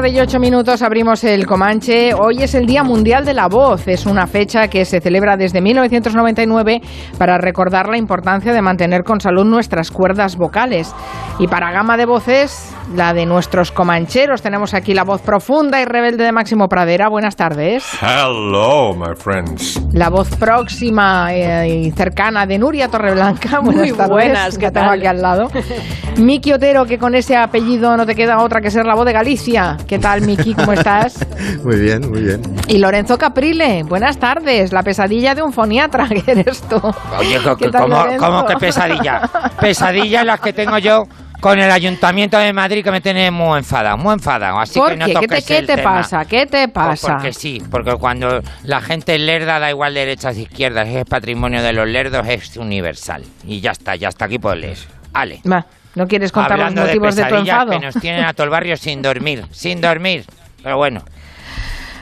tarde y ocho minutos abrimos el Comanche. Hoy es el Día Mundial de la Voz. Es una fecha que se celebra desde 1999 para recordar la importancia de mantener con salud nuestras cuerdas vocales. Y para gama de voces, la de nuestros comancheros. Tenemos aquí la voz profunda y rebelde de Máximo Pradera. Buenas tardes. Hello, my friends. La voz próxima eh, y cercana de Nuria Torreblanca. Buenas Muy tardes. buenas, ¿qué que tengo tal? aquí al lado. Miki Otero, que con ese apellido no te queda otra que ser la voz de Galicia. ¿Qué tal, Miki? ¿Cómo estás? Muy bien, muy bien. Y Lorenzo Caprile, buenas tardes. La pesadilla de un foniatra, que eres tú. Oye, ¿Qué tal, ¿cómo, cómo que pesadilla? Pesadilla las que tengo yo con el Ayuntamiento de Madrid que me tiene muy enfadado, muy enfadado. Así ¿Por que no qué? ¿Qué te, qué te pasa? ¿Qué te Pues pasa? Porque sí, porque cuando la gente es lerda da igual derechas e izquierdas, es patrimonio de los lerdos, es universal. Y ya está, ya está aquí puedes leer. Ale. Va, ¿No quieres contar Hablando los motivos de, tu pesadillas enfado? que nos tienen a todo el barrio sin dormir, sin dormir. Pero bueno.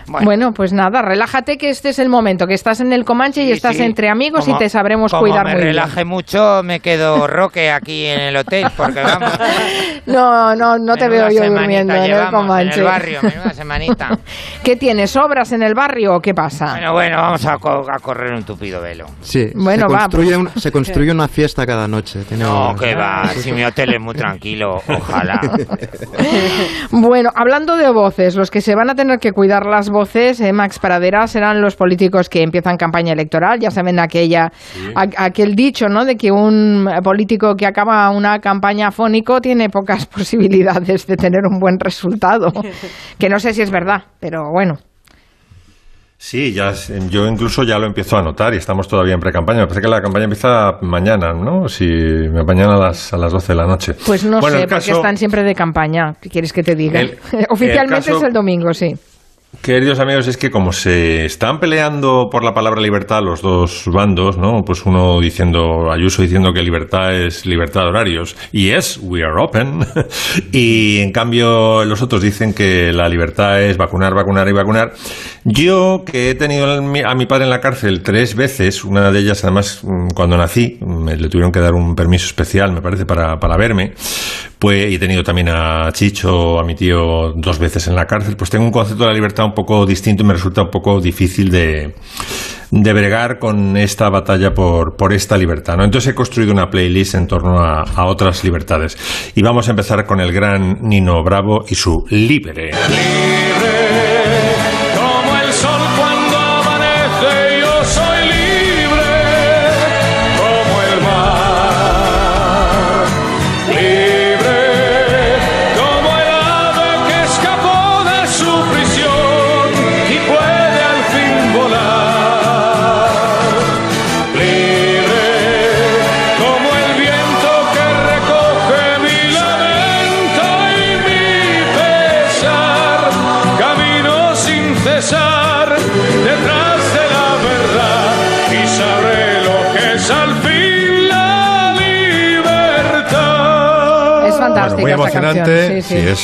Bueno. pues nada, relájate que este es el momento, que estás en el Comanche y estás sí. entre amigos Como- y te sabremos como cuidar me muy relaje mucho, me quedo roque aquí en el hotel, porque vamos. bien. No, no, no te veo yo durmiendo en el Comanche. En el barrio, menuda semanita. ¿Qué tienes? ¿Obras en el barrio o qué pasa? Bueno, bueno, vamos a, co- a correr un tupido velo. Sí, Bueno, se, va. construye un- se construye una fiesta cada noche. Tiene No, un- que va, si mi hotel es muy tranquilo, ojalá. Bueno, hablando de voces, los que se van a tener que cuidar las voces, eh, Max Pradera, serán los políticos que empiezan campaña electoral. Ya saben aquella, a- aquel dicho, ¿no? De que un político que acaba una campaña fónico tiene pocas posibilidades de tener un buen resultado. que no sé si es verdad, pero bueno. Sí, ya, yo incluso ya lo empiezo a notar y estamos todavía en pre-campaña. Me parece que la campaña empieza mañana, ¿no? Si mañana a las, a las 12 de la noche. Pues no Bueno, sé, porque caso- estmente siempre de campaña. ¿Qué quieres que te diga? El- Oficialmente el caso- es el domingo, sí. Queridos amigos, es que como se están peleando por la palabra libertad los dos bandos, ¿no? Pues uno diciendo, Ayuso diciendo que libertad es libertad de horarios, y es, we are open, y en cambio los otros dicen que la libertad es vacunar, vacunar y vacunar. Yo, que he tenido a mi- padre en la cárcel tres veces, una de ellas además mm, cuando nací, me le tuvieron que dar un permiso especial, me parece, para, para verme, pues he tenido también a Chicho, a mi tío, dos veces en la cárcel, pues tengo un concepto de la libertad un poco distinto y me resulta un poco difícil de, de bregar con esta batalla por, por esta libertad. ¿no? Entonces he construido una playlist en torno a, a otras libertades. Y vamos a empezar con el gran Nino Bravo y su Libre.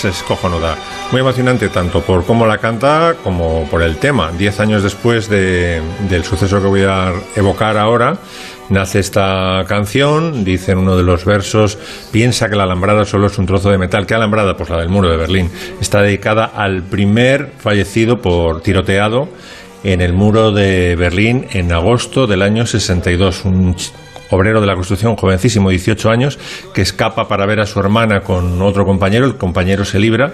Es, es cojonuda. Muy emocionante tanto por cómo la canta como por el tema. Diez años después de- del suceso que voy a evocar ahora, nace esta canción, dice en uno de los versos, piensa que la alambrada solo es un trozo de metal. ¿Qué alambrada? Pues la del muro de Berlín. Está dedicada al primer fallecido por tiroteado en el muro de Berlín en agosto del año 62. Un obrero de la construcción, jovencísimo, 18 años, que escapa para ver a su hermana con otro compañero, el compañero se libra,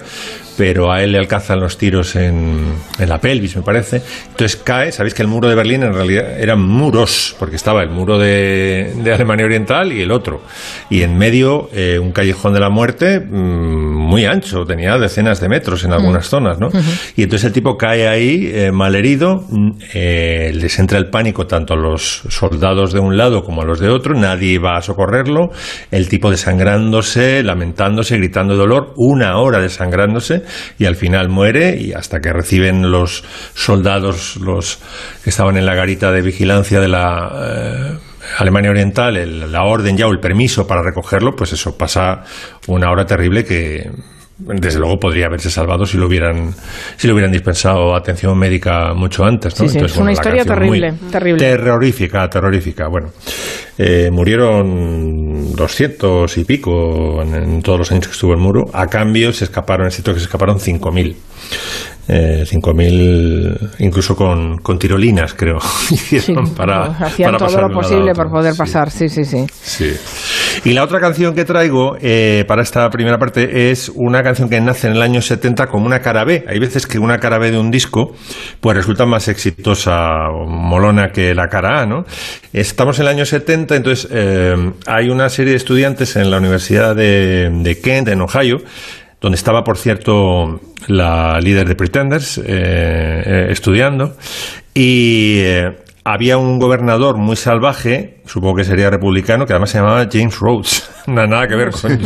pero a él le alcanzan los tiros en, en la pelvis, me parece. Entonces cae, sabéis que el muro de Berlín en realidad eran muros, porque estaba el muro de, de Alemania Oriental y el otro. Y en medio eh, un callejón de la muerte mm, muy ancho, tenía decenas de metros en algunas zonas, ¿no? Y entonces el tipo cae ahí eh, malherido, mm, eh, les entra el pánico tanto a los soldados de un lado como a los de otro, nadie va a socorrerlo, el tipo desangrándose, lamentándose, gritando dolor, una hora desangrándose y al final muere y hasta que reciben los soldados, los que estaban en la garita de vigilancia de la... eh, Alemania Oriental, el- la orden ya o el permiso para recogerlo, pues eso pasa una hora terrible que desde luego podría haberse salvado si lo hubieran si le hubieran dispensado atención médica mucho antes. ¿no? Sí, sí, es una historia terrible, terrible. Terrorífica, terrorífica. Bueno, eh, murieron 200 y pico en, en todos los años que estuvo el muro. A cambio se escaparon, es cierto que se escaparon 5.000. Eh, 5.000 incluso con, con tirolinas, creo. hicieron Sí, para, hacían para todo lo posible por poder pasar, sí, sí, sí. Sí. Y la otra canción que traigo eh, para esta primera parte es una canción que nace en el año 70 como una cara B. Hay veces que una cara B de un disco pues resulta más exitosa o molona que la cara A, ¿no? Estamos en el año 70, entonces eh, hay una serie de estudiantes en la Universidad de, de Kent, en Ohio, donde estaba, por cierto, la líder de Pretenders eh, eh, estudiando, y eh, había un gobernador muy salvaje, supongo que sería republicano, que además se llamaba James Rhodes. No, nada que ver con,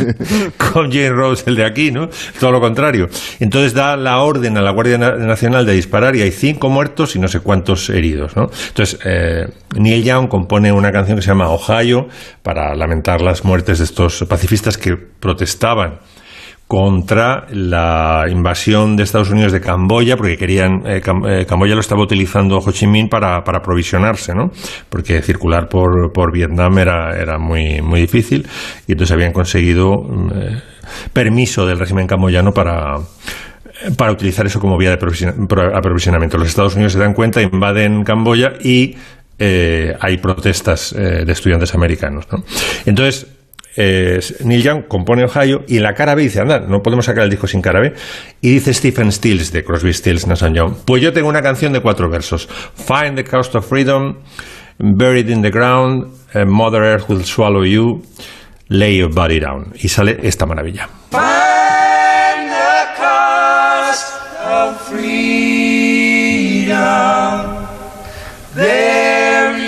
con James Rhodes, el de aquí, ¿no? Todo lo contrario. Entonces da la orden a la Guardia Na- Nacional de disparar y hay cinco muertos y no sé cuántos heridos, ¿no? Entonces, eh, Neil Young compone una canción que se llama Ohio para lamentar las muertes de estos pacifistas que protestaban contra la invasión de Estados Unidos de Camboya, porque querían, eh, eh, Camboya lo estaba utilizando Ho Chi Minh para, para aprovisionarse, ¿no? Porque circular por, por Vietnam era, era muy, muy difícil y entonces habían conseguido mm, eh, permiso del régimen camboyano para, para utilizar eso como vía de aprovisiona- pro- aprovisionamiento. Los Estados Unidos se dan cuenta, invaden Camboya y hay protestas de estudiantes americanos. ¿no? Entonces, Neil Young compone Ohio y en la cara B dice, anda, no podemos sacar el disco sin cara B. Y dice Stephen Stills de Crosby, Stills, Nash Young, pues yo tengo una canción de cuatro versos. Find the cost of freedom, buried in the ground, eh, Mother Earth will swallow you, lay your body down. Y sale esta maravilla. Find the cost of freedom buried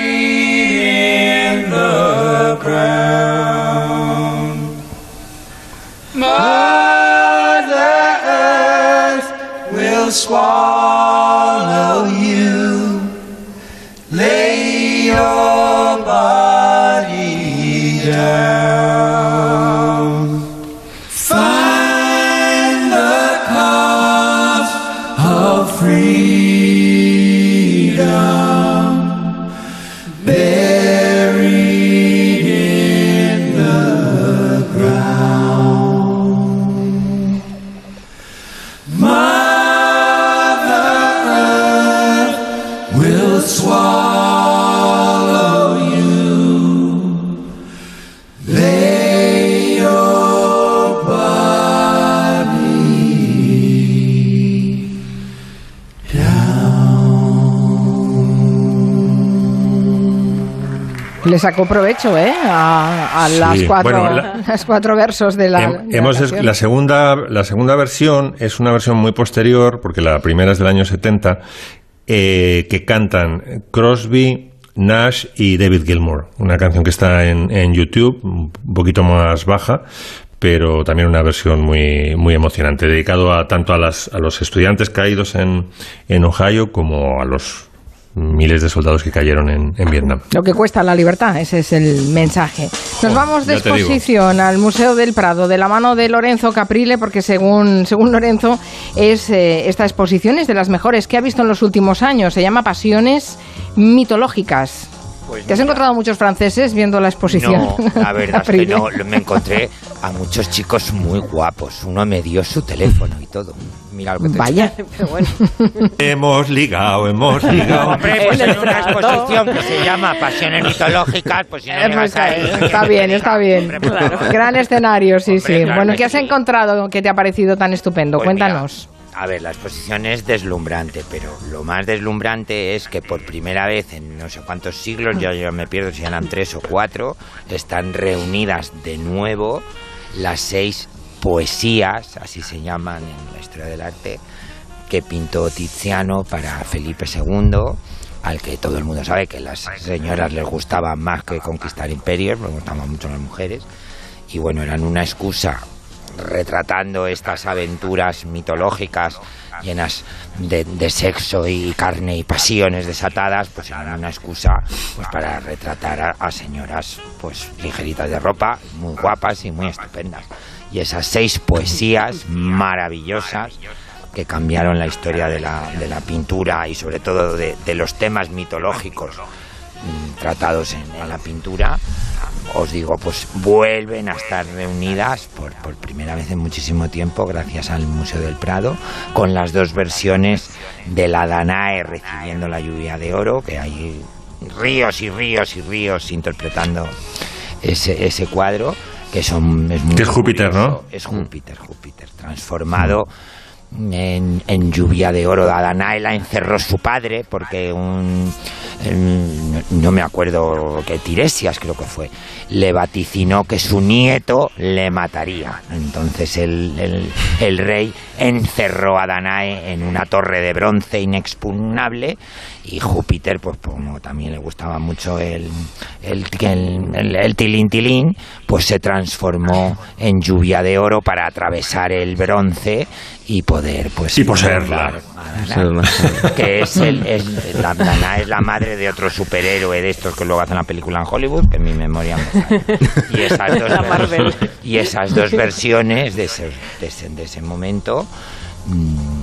in the ground. Will Le sacó provecho, ¿eh? A, a las, cuatro, bueno, la- las cuatro versos de la. Hem- de la hemos es- canción. la segunda la segunda versión es una versión muy posterior porque la primera es del año 70 eh, que cantan Crosby Nash y David Gilmour una canción que está en, en YouTube un poquito más baja pero también una versión muy muy emocionante dedicado a tanto a las a los estudiantes caídos en en Ohio como a los miles de soldados que cayeron en, en Vietnam Lo que cuesta la libertad, ese es el mensaje. Nos vamos de exposición al Museo del Prado de la mano de Lorenzo Caprile, porque según, según Lorenzo, es, eh, esta exposición es de las mejores que ha visto en los últimos años. Se llama Pasiones Mitológicas. Pues ¿Te has mira, encontrado muchos franceses viendo la exposición? No, la verdad es que no. Me encontré a muchos chicos muy guapos. Uno me dio su teléfono y todo. Mira lo que te Vaya. hemos ligado hemos ligado Hombre, pues En una exposición que se llama Pasiones mitológicas, pues si no Eh, pues, a ir, está bien, está diga. bien. Hombre, pues, claro. Gran escenario, sí, Hombre, sí. claro bueno, ¿qué has sí. encontrado que te ha parecido tan estupendo? Pues mira, Cuéntanos. a ver, la exposición es deslumbrante, pero lo más deslumbrante es que por primera vez en no sé cuántos siglos, yo, yo me pierdo si eran tres o cuatro, están reunidas de nuevo las seis poesías, así se llaman en la historia del arte, que pintó Tiziano para Felipe II, al que todo el mundo sabe que las señoras les gustaba más que conquistar imperios, les gustaban mucho las mujeres, y bueno, eran una excusa retratando estas aventuras mitológicas llenas de, de sexo y carne y pasiones desatadas, pues eran una excusa pues para retratar a, a señoras pues ligeritas de ropa, muy guapas y muy estupendas. Y esas seis poesías maravillosas que cambiaron la historia de la, de la pintura y sobre todo de, de los temas mitológicos mm, tratados en, en la pintura, os digo, pues vuelven a estar reunidas por, por primera vez en muchísimo tiempo, gracias al Museo del Prado, con las dos versiones de la Danae recibiendo la lluvia de oro, que hay ríos y ríos y ríos interpretando ese, ese cuadro, que son... Es, muy Que es Júpiter, curioso. ¿no? Es Júpiter, Júpiter, transformado en, en lluvia de oro. A Danae la encerró su padre porque un... en- no me acuerdo que Tiresias creo que fue, le vaticinó que su nieto le mataría. Entonces el, el- el rey encerró a Danae en una torre de bronce inexpugnable y Júpiter, pues como también le gustaba mucho el, el, el, el- el tilín tilín, pues se transformó en lluvia de oro para atravesar el bronce y poder pues Y poseerla. que es el, es- la, es la madre de otro superhéroe de estos que luego hacen la película en Hollywood, que en mi memoria me y esas dos, y esas dos versiones de ese, de ese, de ese momento mm,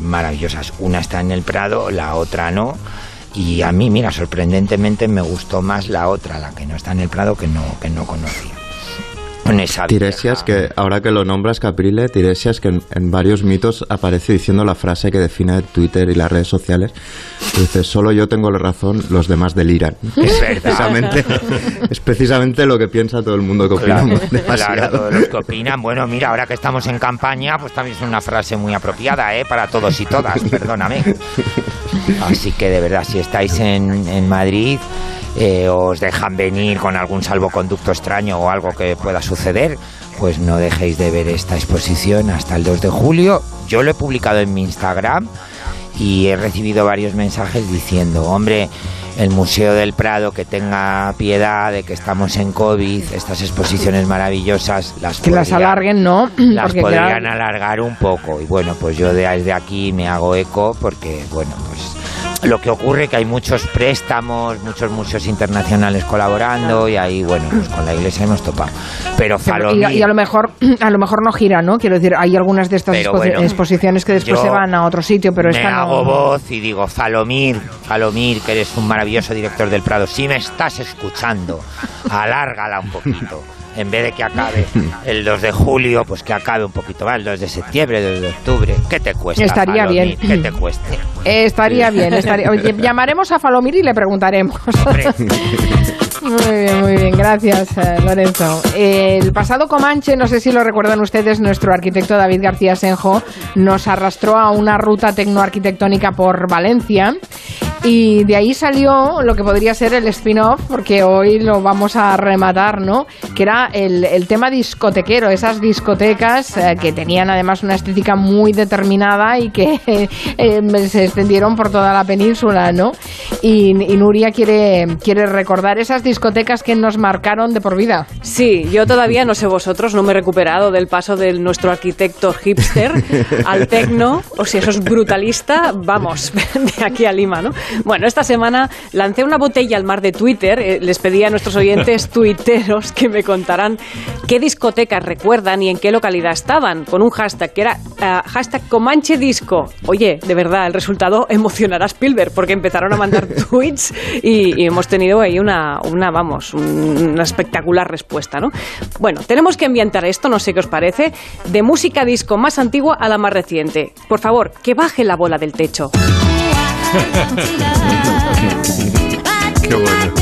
maravillosas. Una está en el Prado, la otra no. Y a mí, mira, sorprendentemente me gustó más la otra, la que no está en el Prado, que no, que no conocía. Tiresias, que ahora que lo nombras, Caprile, Tiresias, que en, en varios mitos aparece diciendo la frase que define Twitter y las redes sociales. que Dice, solo yo tengo la razón, los demás deliran. Es. Precisamente, es precisamente lo que piensa todo el mundo que Claro, opinamos claro, demasiado. todos los que opinan. Bueno, mira, ahora que estamos en campaña, pues también es una frase muy apropiada, ¿eh? Para todos y todas, perdóname. Así que de verdad, si estáis en, en Madrid, eh, os dejan venir con algún salvoconducto extraño o algo que pueda suceder, pues no dejéis de ver esta exposición hasta el 2 de julio. Yo lo he publicado en mi Instagram y he recibido varios mensajes diciendo, hombre, el Museo del Prado que tenga piedad de que estamos en COVID, estas exposiciones maravillosas, las Que las podría- alarguen, ¿no? las Porque podrían claro, alargar un poco y bueno pues yo desde aquí me hago eco porque bueno pues lo que ocurre que hay muchos préstamos muchos museos internacionales colaborando y ahí bueno pues con la iglesia hemos topado pero y, Falomir y a lo mejor a lo mejor no gira, ¿no? Quiero decir, hay algunas de estas Pero expo- bueno, exposiciones que después se van a otro sitio, pero me esta no. hago voz y digo Falomir Falomir que eres un maravilloso director del Prado si me estás escuchando alárgala un poquito en vez de que acabe el 2 de julio, pues que acabe un poquito más, el 2 de septiembre, el 2 de octubre. ¿Qué te cuesta? Estaría Falomir? bien. ¿Qué te cuesta? Eh, estaría bien, estaría. Llamaremos a Falomir y le preguntaremos. Muy bien, muy bien, gracias eh, Lorenzo. El pasado Comanche, no sé si lo recuerdan ustedes, nuestro arquitecto David García Senjo nos arrastró a una ruta tecnoarquitectónica por Valencia y de ahí salió lo que podría ser el spin-off, porque hoy lo vamos a rematar, ¿no? Que era el, el tema discotequero, esas discotecas eh, que tenían además una estética muy determinada y que eh, se extendieron por toda la península, ¿no? Y, y Nuria quiere, quiere recordar esas discotecas que nos marcaron de por vida. Sí, yo todavía no sé vosotros, no me he recuperado del paso de nuestro arquitecto hipster al tecno, o si eso es brutalista, vamos, de aquí a Lima, ¿no? Bueno, esta semana lancé una botella al mar de Twitter, eh, les pedí a nuestros oyentes tuiteros que me contaran qué discotecas recuerdan y en qué localidad estaban, con un hashtag que era ah, hashtag Comanche Disco. Oye, de verdad, el resultado emocionará a Spielberg, porque empezaron a mandar tweets y, y hemos tenido ahí una, una vamos, un- una espectacular respuesta, ¿no? Bueno, tenemos que ambientar esto, no sé qué os parece, de música disco más antigua a la más reciente. Por favor, que baje la bola del techo. Qué bueno.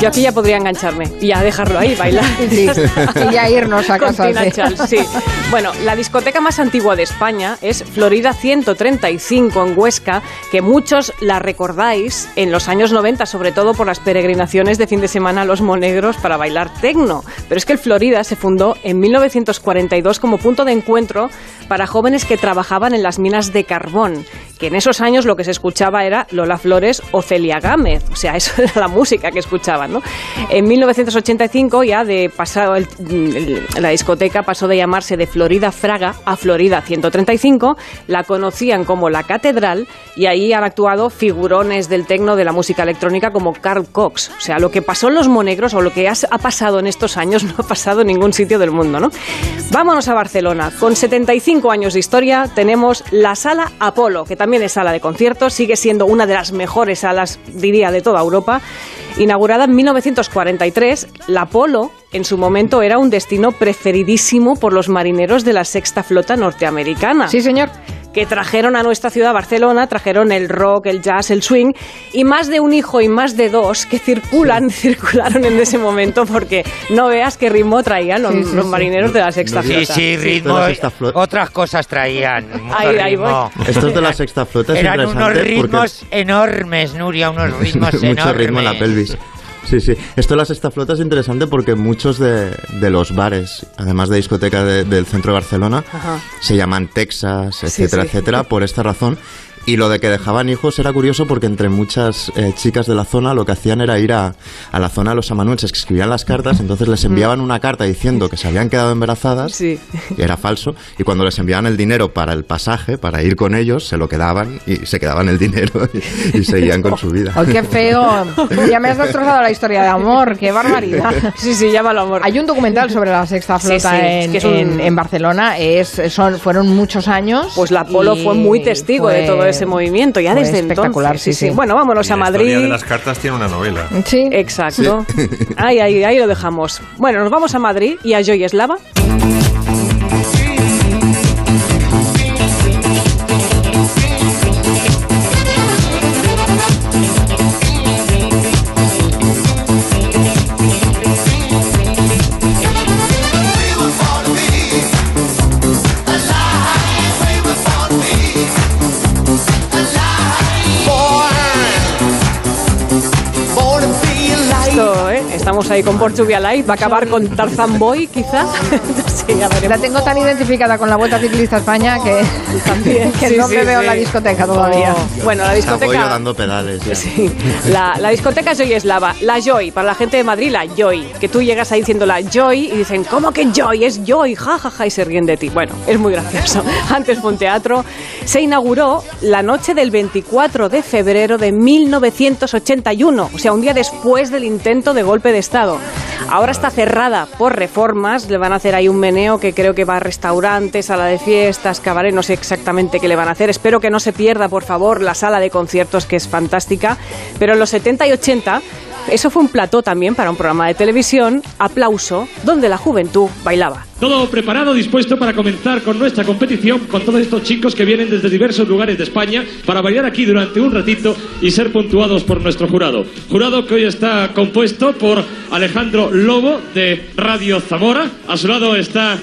Yo aquí ya podría engancharme y ya dejarlo ahí, bailar. Sí, y ya irnos a Con casa. Tina. Charles, sí. Bueno, la discoteca más antigua de España es Florida 135 en Huesca, que muchos la recordáis en los años 90, sobre todo por las peregrinaciones de fin de semana a los Monegros para bailar tecno. Pero es que el Florida se fundó en 1942 como punto de encuentro para jóvenes que trabajaban en las minas de carbón. Que en esos años lo que se escuchaba era Lola Flores o Celia Gámez. O sea, eso era la música que escuchaban, ¿no? En 1985 ya de pasado la discoteca pasó de llamarse de Florida Fraga a Florida 135. La conocían como la Catedral y ahí han actuado figurones del tecno de la música electrónica como Carl Cox. O sea, lo que pasó en Los Monegros o lo que ha pasado en estos años no ha pasado en ningún sitio del mundo, ¿no? Vámonos a Barcelona. Con 75 años de historia tenemos la Sala Apolo, que también es sala de conciertos, sigue siendo una de las mejores salas, diría, de toda Europa. Inaugurada en 1943, la Apolo en su momento era un destino preferidísimo por los marineros de la Sexta Flota Norteamericana Sí, señor. que trajeron a nuestra ciudad, Barcelona, trajeron el rock, el jazz, el swing, y más de un hijo y más de dos que circulan, circularon en ese momento, porque no veas qué ritmo traían los, Sí, sí, los sí. marineros de la Sexta Sí, Flota. sí, ritmo. Estas flo- Otras cosas traían. Ahí- ahí voy. ritmo. Esto es de la sexta flota, es Eran unos porque- ritmos enormes, Nuria, unos ritmos enormes. Mucho ritmo en la pelvis. Sí, sí. Esto de la sexta flota es interesante porque muchos de, de los bares, además de discoteca de- del centro de Barcelona, Ajá. se llaman Texas, etcétera, sí. etcétera, por esta razón. Y lo de que dejaban hijos era curioso porque entre muchas eh, chicas de la zona lo que hacían era ir a, a la zona de los amanuenses que escribían las cartas, entonces les enviaban una carta diciendo que se habían quedado embarazadas, Sí. que era falso, y cuando les enviaban el dinero para el pasaje, para ir con ellos, se lo quedaban y se quedaban el dinero y, y seguían con su vida. ¡Ay, qué feo! Ya me has destrozado la historia de amor. ¡Qué barbaridad! Sí, sí, llámalo amor. Hay un documental sobre la sexta flota sí, en, es que es un- en- en Barcelona. Es, son, fueron muchos años. Pues la Apolo y fue muy testigo de todo ese movimiento, ya desde espectacular, entonces. sí, sí. Bueno, vámonos Y a la Madrid. historia de las cartas tiene una novela. Sí. Exacto. Ahí, ahí, ahí lo dejamos. Bueno, nos vamos a Madrid y a Joy Eslava. Ahí con Portugal Light. Va a acabar con Tarzan Boy, quizá. no sé, ya La tengo tan identificada con la Vuelta Ciclista a España que También, que sí, no sí, me veo sí. en la discoteca todavía. Oh, Bueno, la Está discoteca. dando pedales ya. Sí, la, la discoteca Joy Eslava, la Joy, para la gente de Madrid, la Joy, que tú llegas ahí diciendo la Joy y dicen, ¿cómo que Joy? Es Joy, jajaja, ja, ja", y se ríen de ti. Bueno, es muy gracioso. Antes fue un teatro. Se inauguró la noche del 24 de febrero de 1981, o sea, un día después del intento de golpe de Estado. Ahora está cerrada por reformas, le van a hacer ahí un meneo que creo que va a restaurantes, sala de fiestas, cabaret, no sé exactamente qué le van a hacer. Espero que no se pierda, por favor, la sala de conciertos que es fantástica. Pero en los 70 y 80, eso fue un plató también para un programa de televisión, aplauso, donde la juventud bailaba. Todo preparado, dispuesto para comenzar con nuestra competición con todos estos chicos que vienen desde diversos lugares de España para bailar aquí durante un ratito y ser puntuados por nuestro jurado. Jurado que hoy está compuesto por Alejandro Lobo de Radio Zamora. A su lado está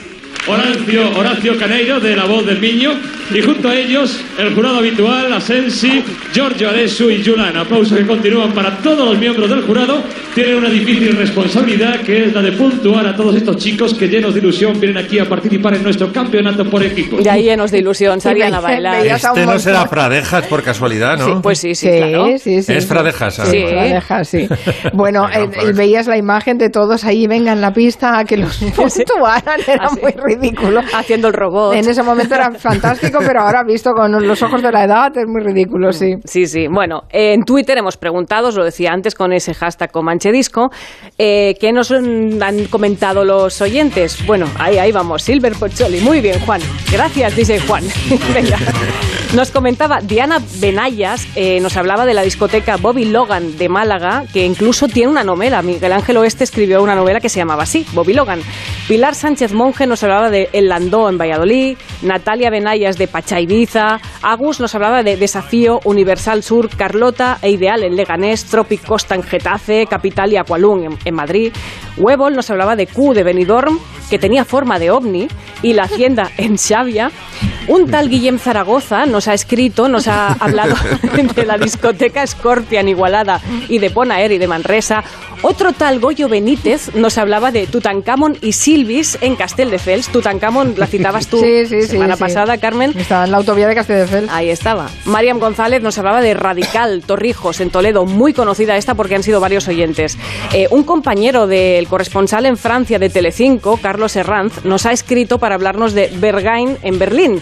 Horacio, Horacio Caneiro de La Voz del Niño y junto a ellos el jurado habitual, Asensi, Giorgio Aresu y Julan. Aplausos que continúan para todos los miembros del jurado. Tienen una difícil responsabilidad que es la de puntuar a todos estos chicos que llenos de ilusión vienen aquí a participar en nuestro campeonato por equipos. Y ahí llenos de ilusión, salían a bailar. Este no será Fradejas por casualidad, ¿no? Sí, pues sí, sí, Sí, claro. sí, sí. Es Fradejas, ah. Sí, Sí. Fradejas, sí. Bueno, eh, veías la imagen de todos ahí, venga en la pista, a que los puntuaran, era Así. muy ridículo. Haciendo el robot. En ese momento era fantástico, pero ahora visto con los ojos de la edad es muy ridículo, sí. Sí, sí. Bueno, en Twitter hemos preguntado, os lo decía antes con ese hashtag Comanche Disco, eh, ¿qué nos mm, han comentado los oyentes? Bueno, ahí, ahí vamos, Silver Pocholi. Muy bien, Juan. Gracias, dice Juan. Venga. Nos comentaba Diana Benayas, eh, nos hablaba de la discoteca Bobby Logan de Málaga, que incluso tiene una novela. Miguel Ángel Oeste escribió una novela que se llamaba así, Bobby Logan. Pilar Sánchez Monge nos hablaba de El Landó en Valladolid, Natalia Benayas de Pacha Ibiza, Agus nos hablaba de Desafío, Universal Sur, Carlota e Ideal en Leganés, Tropic Costa en Getafe, Capital y Aqualung en, Madrid. Huebol nos hablaba de Q de Benidorm, que tenía forma de ovni, y La Hacienda en Xavia. Un tal Guillem Zaragoza nos ha escrito, nos ha hablado de la discoteca Scorpion Igualada y de Ponaer y de Manresa. Otro tal Goyo Benítez nos hablaba de Tutankamón y Silvis en Castelldefels. Tutankamón la citabas tú Sí, semana sí. pasada, Carmen. Está en la autovía de Castelldefels. Ahí estaba. Mariam González nos hablaba de Radical, Torrijos, en Toledo. Muy conocida esta porque han sido varios oyentes. Eh, un compañero del corresponsal en Francia de Telecinco, Carlos Herranz, nos ha escrito para hablarnos de Berghain en Berlín,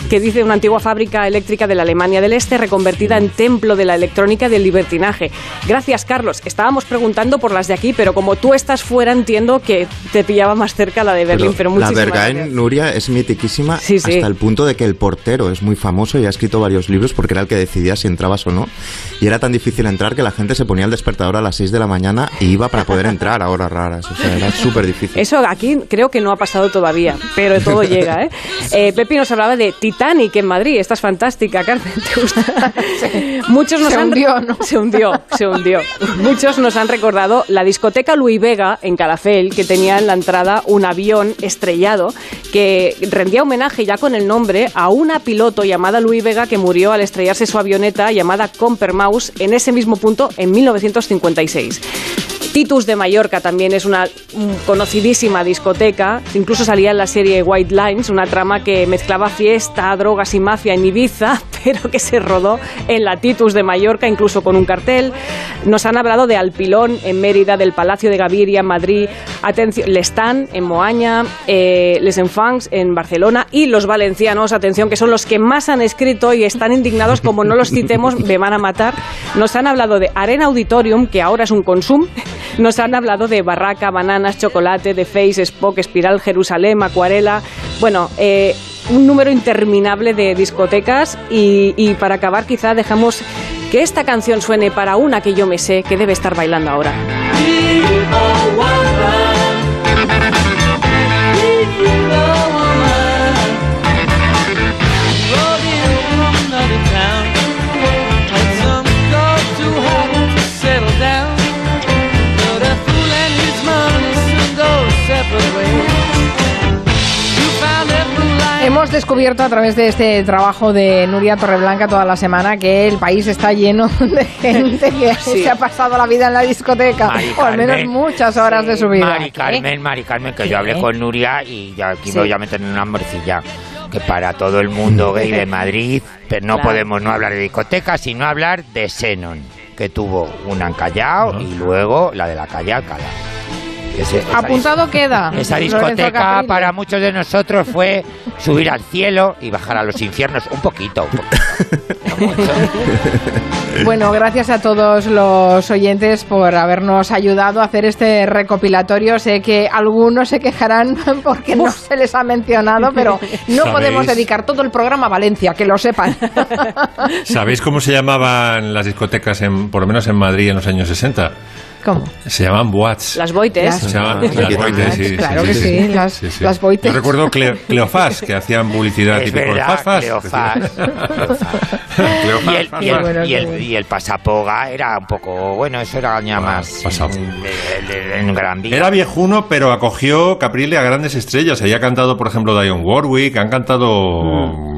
que dice una antigua fábrica eléctrica de la Alemania del Este reconvertida en templo de la electrónica del libertinaje. Gracias, Carlos. Estábamos preguntando por las de aquí, pero como tú estás fuera, entiendo que te pillaba más cerca la de Berlín. Pero, la muchísimas Bergain. Nuria, es mitiquísima Sí, sí. hasta el punto de que el portero es muy famoso y ha escrito varios libros porque era el que decidía si entrabas o no. Y era tan difícil entrar que la gente se ponía el despertador a las 6 de la mañana y iba para poder entrar a horas raras. O sea, era súper difícil. Eso aquí creo que no ha pasado todavía, pero todo llega, ¿eh? Eh, Pepi nos hablaba de Titanic en Madrid. Esta es fantástica, Carmen, ¿te gusta? Muchos nos Se han... hundió, ¿no? Se hundió, se hundió. Muchos nos han recordado la discoteca Louis Vega en Calafell, que tenía en la entrada un avión estrellado que rendía homenaje ya con el nombre a una piloto llamada Louis Vega que murió al estrellarse su avioneta llamada Compermaus en ese mismo punto en 1956. Titus de Mallorca también es una conocidísima discoteca, incluso salía en la serie White Lines, una trama que mezclaba fiesta, drogas y mafia en Ibiza, pero que se rodó en la Titus de Mallorca, incluso con un cartel. Nos han hablado de Alpilón en Mérida, del Palacio de Gaviria en Madrid, atención, Lestan en Moaña, eh, Les Enfants en Barcelona y los valencianos, atención, que son los que más han escrito y están indignados, como no los citemos, me van a matar. Nos han hablado de Arena Auditorium, que ahora es un consum. Nos han hablado de Barraca, Bananas, Chocolate, de Face, Spock, Espiral, Jerusalén, Acuarela. Bueno, eh, un número interminable de discotecas y, y para acabar quizá dejamos que esta canción suene para una que yo me sé que debe estar bailando ahora. Hemos descubierto a través de este trabajo de Nuria Torreblanca toda la semana que el país está lleno de gente que Sí. se ha pasado la vida en la discoteca, Mari o al menos muchas horas de su vida. Mari Carmen, Mari Carmen, que yo hablé con Nuria y ya aquí Sí. me voy a meter en una morcilla. Que para todo el mundo gay de Madrid, pero no Claro. podemos no hablar de discotecas, sino hablar de Xenon, que tuvo una en Callao y luego la de la calle Alcalá. Que se- esa Apuntado queda. Esa discoteca para muchos de nosotros fue subir al cielo y bajar a los infiernos un poquito. Un poquito. No mucho. Bueno, gracias a todos los oyentes por habernos ayudado a hacer este recopilatorio. Sé que algunos se quejarán porque no se les ha mencionado, pero no ¿Sabéis? podemos dedicar todo el programa a Valencia, que lo sepan. ¿Sabéis cómo se llamaban las discotecas, en, por lo menos en Madrid, en los años 60? ¿Cómo? Se llamaban boats. Las boites. Se llaman Las las boites, sí, claro sí, que sí, sí, las- las boites. Yo recuerdo Cle- Cleofás, que hacían publicidad Es verdad, Fas. Cleofás, Cleofás, Y el, pasapoga era un poco, bueno, eso era ya más en Gran Vía. Era viejuno, pero acogió Caprile a grandes estrellas. Ahí ha cantado, por ejemplo, Dionne Warwick, han cantado mm,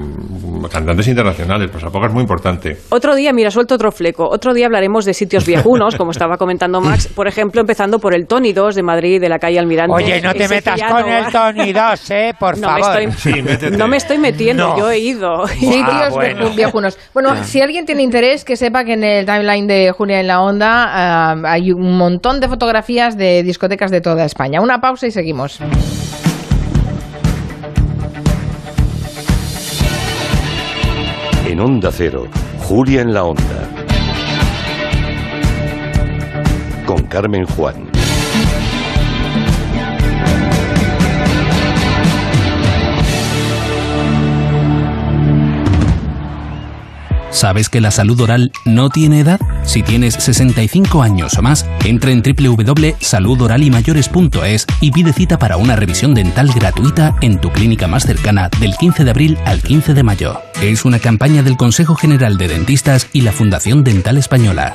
cantantes internacionales. Pasapoga es muy importante. Otro día, mira, suelto otro fleco. Otro día hablaremos de sitios viejunos, como estaba comentando Max. Por ejemplo, empezando por el Tony 2 de Madrid, de la calle Almirante. Oye, no te metas con no el. Tony 2, ¿eh? Por No me, favor. estoy, Sí, no me estoy metiendo, No. yo he ido. Sitios Ah, bueno. vieju- viejunos. Bueno, si alguien tiene interés, que sepa que en el timeline de Julia en la Onda ah, hay un montón de fotografías de discotecas de toda España. Una pausa y seguimos. En Onda Cero, Julia en la Onda. Con Carmen Juan. ¿Sabes que la salud oral no tiene edad? Si tienes 65 años o más, entra en www.saludoralimayores.es y pide cita para una revisión dental gratuita en tu clínica más cercana del 15 de abril al 15 de mayo. Es una campaña del Consejo General de Dentistas y la Fundación Dental Española.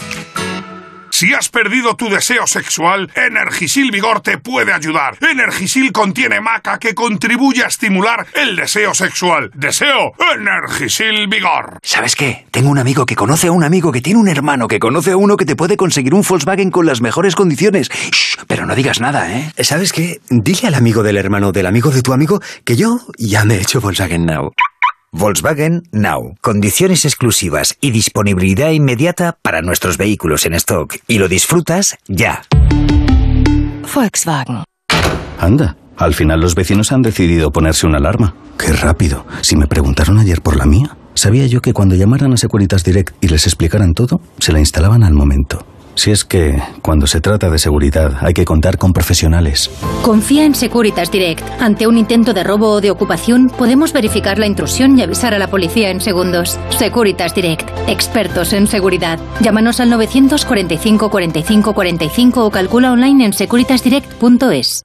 Si has perdido tu deseo sexual, Energisil Vigor te puede ayudar. Energisil contiene maca que contribuye a estimular el deseo sexual. Deseo Energisil Vigor. ¿Sabes qué? Tengo un amigo que conoce a un amigo que tiene un hermano que conoce a uno que te puede conseguir un Volkswagen con las mejores condiciones. Shh, pero no digas nada, ¿eh? ¿Sabes qué? Dile al amigo del hermano del amigo de tu amigo que yo ya me he hecho Volkswagen Now. Volkswagen Now. Condiciones exclusivas y disponibilidad inmediata para nuestros vehículos en stock. Y lo disfrutas ya. Volkswagen. Anda, al final los vecinos han decidido ponerse una alarma. Qué rápido. Si me preguntaron ayer por la mía, sabía yo que cuando llamaran a Securitas Direct y les explicaran todo, se la instalaban al momento. Si es que, cuando se trata de seguridad, hay que contar con profesionales. Confía en Securitas Direct. Ante un intento de robo o de ocupación, podemos verificar la intrusión y avisar a la policía en segundos. Securitas Direct. Expertos en seguridad. Llámanos al 945 45 45 o calcula online en securitasdirect.es.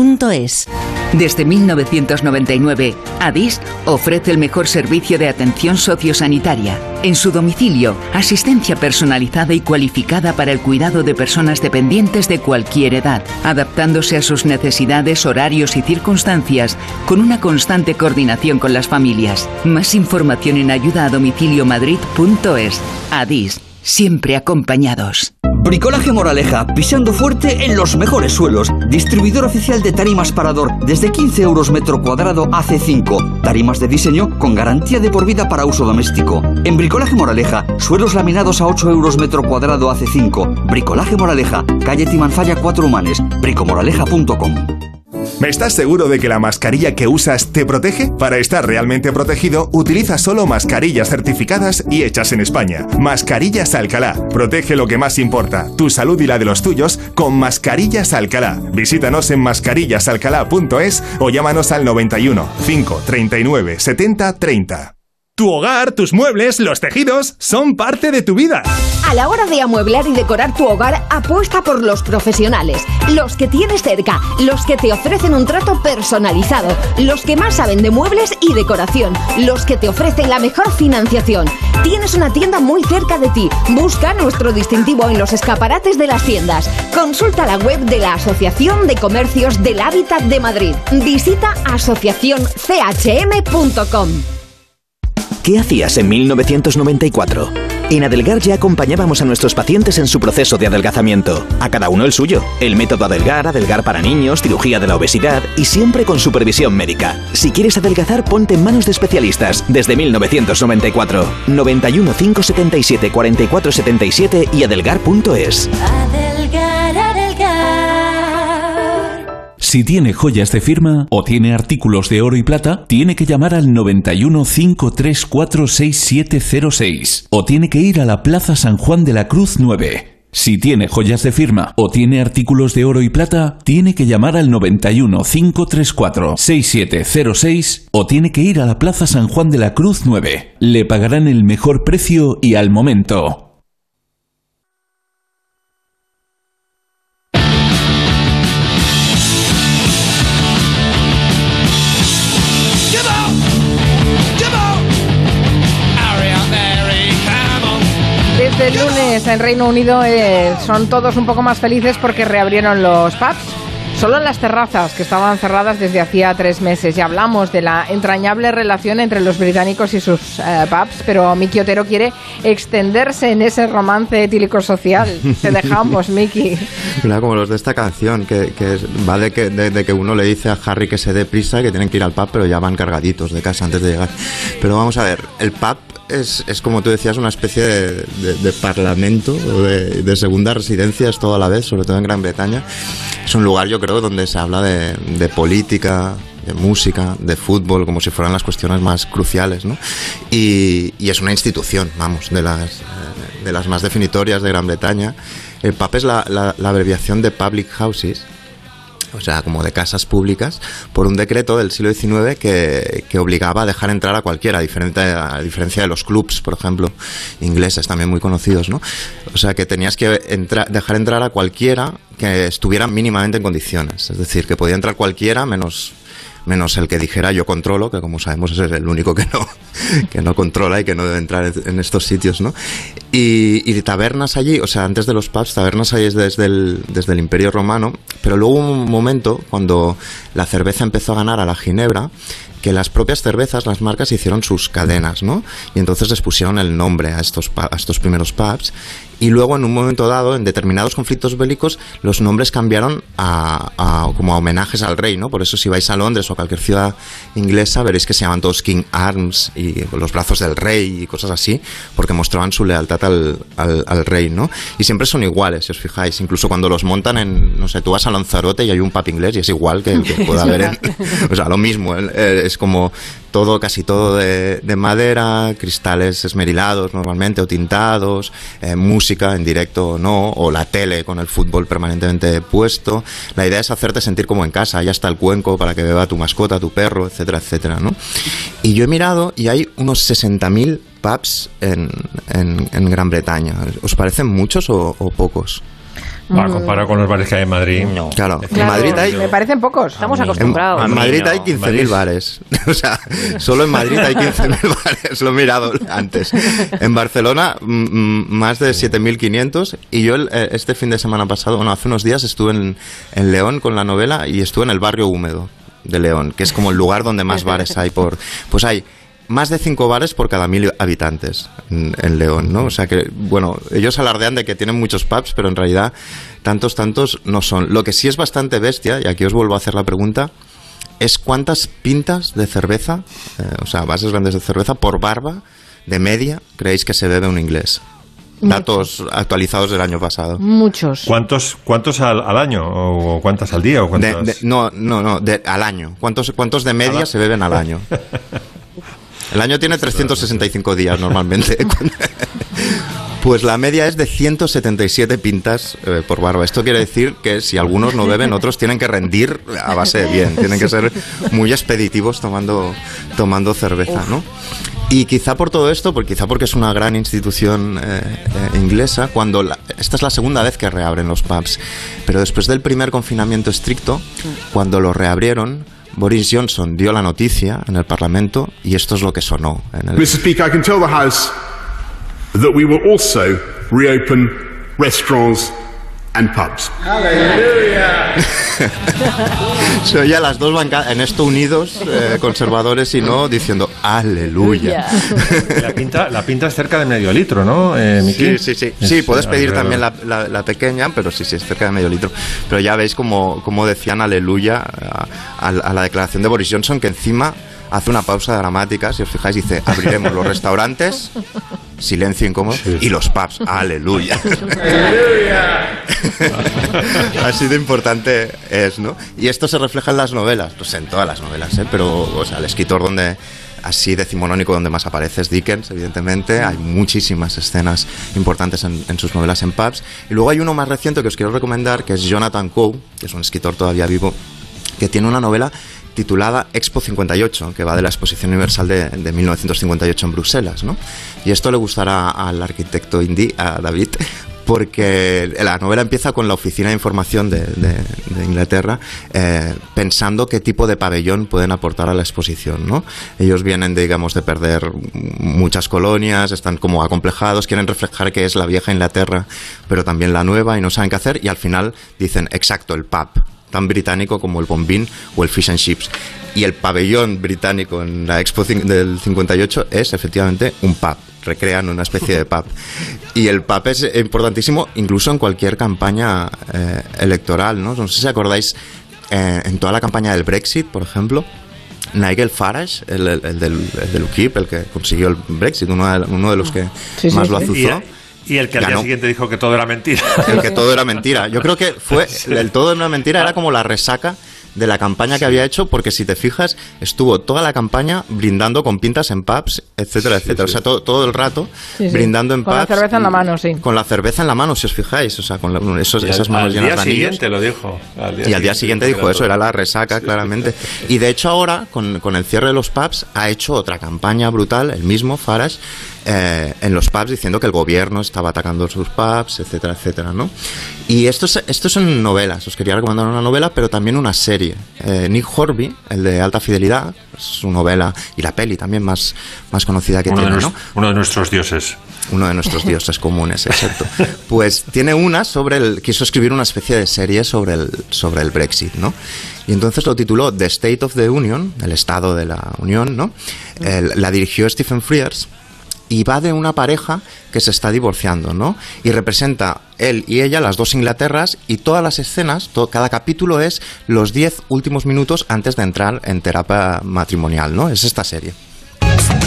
duchamanía.es. Desde 1999, ADIS ofrece el mejor servicio de atención sociosanitaria. En su domicilio, asistencia personalizada y cualificada para el cuidado de personas dependientes de cualquier edad, adaptándose a sus necesidades, horarios y circunstancias, con una constante coordinación con las familias. Más información en ayudaadomiciliomadrid.es. ADIS, siempre acompañados. Bricolaje Moraleja, pisando fuerte en los mejores suelos. Distribuidor oficial de tarimas Parador, desde 15 euros metro cuadrado AC5. Tarimas de diseño con garantía de por vida para uso doméstico. En Bricolaje Moraleja, suelos laminados a 8 euros metro cuadrado AC5. Bricolaje Moraleja, calle Timanfaya 4 Humanes, bricomoraleja.com. ¿Estás seguro de que la mascarilla que usas te protege? Para estar realmente protegido, utiliza solo mascarillas certificadas y hechas en España. Mascarillas Alcalá. Protege lo que más importa, tu salud y la de los tuyos, con Mascarillas Alcalá. Visítanos en mascarillasalcalá.es o llámanos al 91 5 39 70 30. Tu hogar, tus muebles, los tejidos son parte de tu vida. A la hora de amueblar y decorar tu hogar, apuesta por los profesionales, los que tienes cerca, los que te ofrecen un trato personalizado, los que más saben de muebles y decoración, los que te ofrecen la mejor financiación. Tienes una tienda muy cerca de ti. Busca nuestro distintivo en los escaparates de las tiendas. Consulta la web de la Asociación de Comercios del Hábitat de Madrid. Visita asociacionchm.com. ¿Qué hacías en 1994? En Adelgar ya acompañábamos a nuestros pacientes en su proceso de adelgazamiento, a cada uno el suyo. El método Adelgar, Adelgar para niños, cirugía de la obesidad y siempre con supervisión médica. Si quieres adelgazar, ponte en manos de especialistas desde 1994. 91 577 4477 y adelgar.es. Adelgar, Si tiene joyas de firma o tiene artículos de oro y plata, tiene que llamar al 91 534 6706 o tiene que ir a la Plaza San Juan de la Cruz 9. Si tiene joyas de firma o tiene artículos de oro y plata, tiene que llamar al 91 534 6706 o tiene que ir a la Plaza San Juan de la Cruz 9. Le pagarán el mejor precio y al momento. Lunes en Reino Unido eh, son todos un poco más felices porque reabrieron los pubs. Solo en las terrazas, que estaban cerradas desde hacía tres meses. Ya hablamos de la entrañable relación entre los británicos y sus eh, pubs, pero Miki Otero quiere extenderse en ese romance etílico social. Te dejamos, Miki. Mira, como los de esta canción, que, que va de que, de, de que uno le dice a Harry que se dé prisa, que tienen que ir al pub, pero ya van cargaditos de casa antes de llegar. Pero vamos a ver, el pub es, es como tú decías, una especie de, de- de parlamento de, de segunda residencia, es todo a la vez, sobre todo en Gran Bretaña. Es un lugar, yo creo, donde se habla de, de política, de música, de fútbol, como si fueran las cuestiones más cruciales, ¿no? Y, y es una institución, vamos, de las, de las más definitorias de Gran Bretaña. El PAP es la, la- la abreviación de Public Houses, o sea, como de casas públicas, por un decreto del siglo XIX que, que obligaba a dejar entrar a cualquiera, a diferencia, de los clubs, por ejemplo, ingleses también muy conocidos, ¿no? O sea, que tenías que entra- dejar entrar a cualquiera que estuviera mínimamente en condiciones. Es decir, que podía entrar cualquiera menos menos el que dijera yo controlo, que como sabemos es el único que no, que no controla y que no debe entrar en- estos sitios, ¿no? Y, y tabernas allí, o sea, antes de los pubs, tabernas allí es desde el, desde el Imperio Romano, pero luego hubo un momento cuando la cerveza empezó a ganar a la ginebra, que las propias cervezas, las marcas, hicieron sus cadenas, ¿no? Y entonces les pusieron el nombre a estos, a estos primeros pubs. Y luego, en un momento dado, en determinados conflictos bélicos, los nombres cambiaron a, a- como a homenajes al rey, ¿no? Por eso, si vais a Londres o a cualquier ciudad inglesa, veréis que se llaman todos King Arms y los brazos del rey y cosas así, porque mostraban su lealtad al, al, al rey, ¿no? Y siempre son iguales, si os fijáis. Incluso cuando los montan en, no sé, tú vas a Lanzarote y hay un pub inglés y es igual que el que pueda haber en, o sea, lo mismo, ¿eh? Es como todo, casi todo de, de madera, cristales esmerilados normalmente o tintados, eh, música en directo o no, o la tele con el fútbol permanentemente puesto. La idea es hacerte sentir como en casa, ya está el cuenco para que beba tu mascota, tu perro, etcétera, etcétera, ¿no? Y yo he mirado y hay unos 60.000 pubs en, en, Gran Bretaña. ¿Os parecen muchos o pocos? Va, comparado con los bares que hay en Madrid. No. Claro, en Madrid hay me parecen pocos. Estamos en, acostumbrados. en Madrid no. hay 15.000 Madrid- bares. O sea, solo en Madrid hay 15.000 bares. Lo he mirado antes. En Barcelona, mm, mm, más de 7.500. Y yo el- eh, este fin de semana pasado, bueno, hace unos días estuve en, en León con la novela y estuve en el barrio húmedo de León, que es como el lugar donde más bares hay por... Pues hay más de cinco bares por cada mil habitantes en, en León, ¿no? O sea que, bueno, ellos alardean de que tienen muchos pubs, pero en realidad tantos, tantos no son. Lo que sí es bastante bestia, y aquí os vuelvo a hacer la pregunta, es cuántas pintas de cerveza, eh, o sea, bases grandes de cerveza por barba de media creéis que se bebe un inglés. Datos actualizados del año pasado. Muchos. ¿Cuántos, cuántos al, al año? ¿O cuántas al día? ¿O De- cuántas? de- no, no, no, de- al año. ¿Cuántos, ¿Cuántos de media se beben al año? El año tiene 365 días normalmente. Pues la media es de 177 pintas eh, por barba. Esto quiere decir que si algunos no beben, otros tienen que rendir a base de bien. Tienen que ser muy expeditivos tomando, tomando cerveza, ¿no? Y quizá por todo esto, porque quizá porque es una gran institución eh, eh, inglesa, cuando esta es la segunda vez que reabren los pubs, pero después del primer confinamiento estricto, cuando lo reabrieron, Boris Johnson dio la noticia en el Parlamento y esto es lo que sonó. En el, Mr. Speaker, I can tell the House that we will also reopen restaurants and pubs. Se oye a las dos bancadas, en esto unidos, eh, conservadores y no, diciendo aleluya. La pinta, la pinta es cerca de medio litro, ¿no, eh, Sí, sí, sí. Es Sí, puedes pedir alrededor. también la, la- la pequeña, pero sí, sí, es cerca de medio litro. Pero ya veis como, como decían aleluya a, a- a la declaración de Boris Johnson, que encima hace una pausa dramática, si os fijáis, dice, abriremos los restaurantes, silencio incómodo, y los pubs, aleluya. Así de importante es, ¿no? Y esto se refleja en las novelas, pues en todas las novelas, ¿eh? Pero, o sea, el escritor donde así decimonónico donde más aparece es Dickens, evidentemente. Hay muchísimas escenas importantes en, en sus novelas en pubs. Y luego hay uno más reciente que os quiero recomendar, que es Jonathan Coe, que es un escritor todavía vivo, que tiene una novela titulada Expo 58, que va de la Exposición Universal de, de 1958 en Bruselas, ¿no? Y esto le gustará al arquitecto indí, a David, porque la novela empieza con la Oficina de Información de Inglaterra eh, pensando qué tipo de pabellón pueden aportar a la exposición, ¿no? Ellos vienen, de, digamos, de perder muchas colonias, están como acomplejados, quieren reflejar que es la vieja Inglaterra, pero también la nueva y no saben qué hacer y al final dicen, exacto, el pub tan británico como el bombín o el fish and chips. Y el pabellón británico en la Expo del 58 es efectivamente un pub. Recrean una especie de pub. Y el pub es importantísimo incluso en cualquier campaña eh, electoral. ¿no? no sé si acordáis eh, en toda la campaña del Brexit, por ejemplo. Nigel Farage, el, el- el del, el del UKIP, el que consiguió el Brexit, uno de, uno de los que Sí, sí, más lo sí. azuzó. Y, y el que al día siguiente dijo que todo era mentira. El que todo era mentira. Yo creo que fue el todo era mentira era como la resaca de la campaña que había hecho, porque si te fijas, estuvo toda la campaña brindando con pintas en pubs, etcétera, etcétera. O sea, todo, todo el rato Sí, sí. brindando en Con la pubs. cerveza en la mano, sí. Con la cerveza en la mano, si os fijáis, o sea, con la- esos- esas al- manos al llenas día de anillos. siguiente lo dijo. Y al día siguiente dijo eso, era la resaca, claramente. Y de hecho ahora, con, con el cierre de los pubs, ha hecho otra campaña brutal, el mismo Farage, eh, en los pubs diciendo que el gobierno estaba atacando sus pubs, etcétera, etcétera, ¿no? Y esto, es- esto son novelas, os quería recomendar una novela, pero también una serie. Eh, Nick Horby, el de Alta Fidelidad, su novela, y la peli también más, más conocida que Uno tiene, ¿no? uno de nuestros dioses. uno de nuestros dioses comunes, exacto. Pues tiene una sobre el. quiso escribir una especie de serie sobre el, sobre el Brexit, ¿no? Y entonces lo tituló The State of the Union, el Estado de la Unión, ¿no? El- la dirigió Stephen Frears y va de una pareja que se está divorciando, ¿no? Y representa él y ella, las dos Inglaterras, y todas las escenas, to- cada capítulo es los 10 últimos minutos antes de entrar en terapia matrimonial, ¿no? Es esta serie.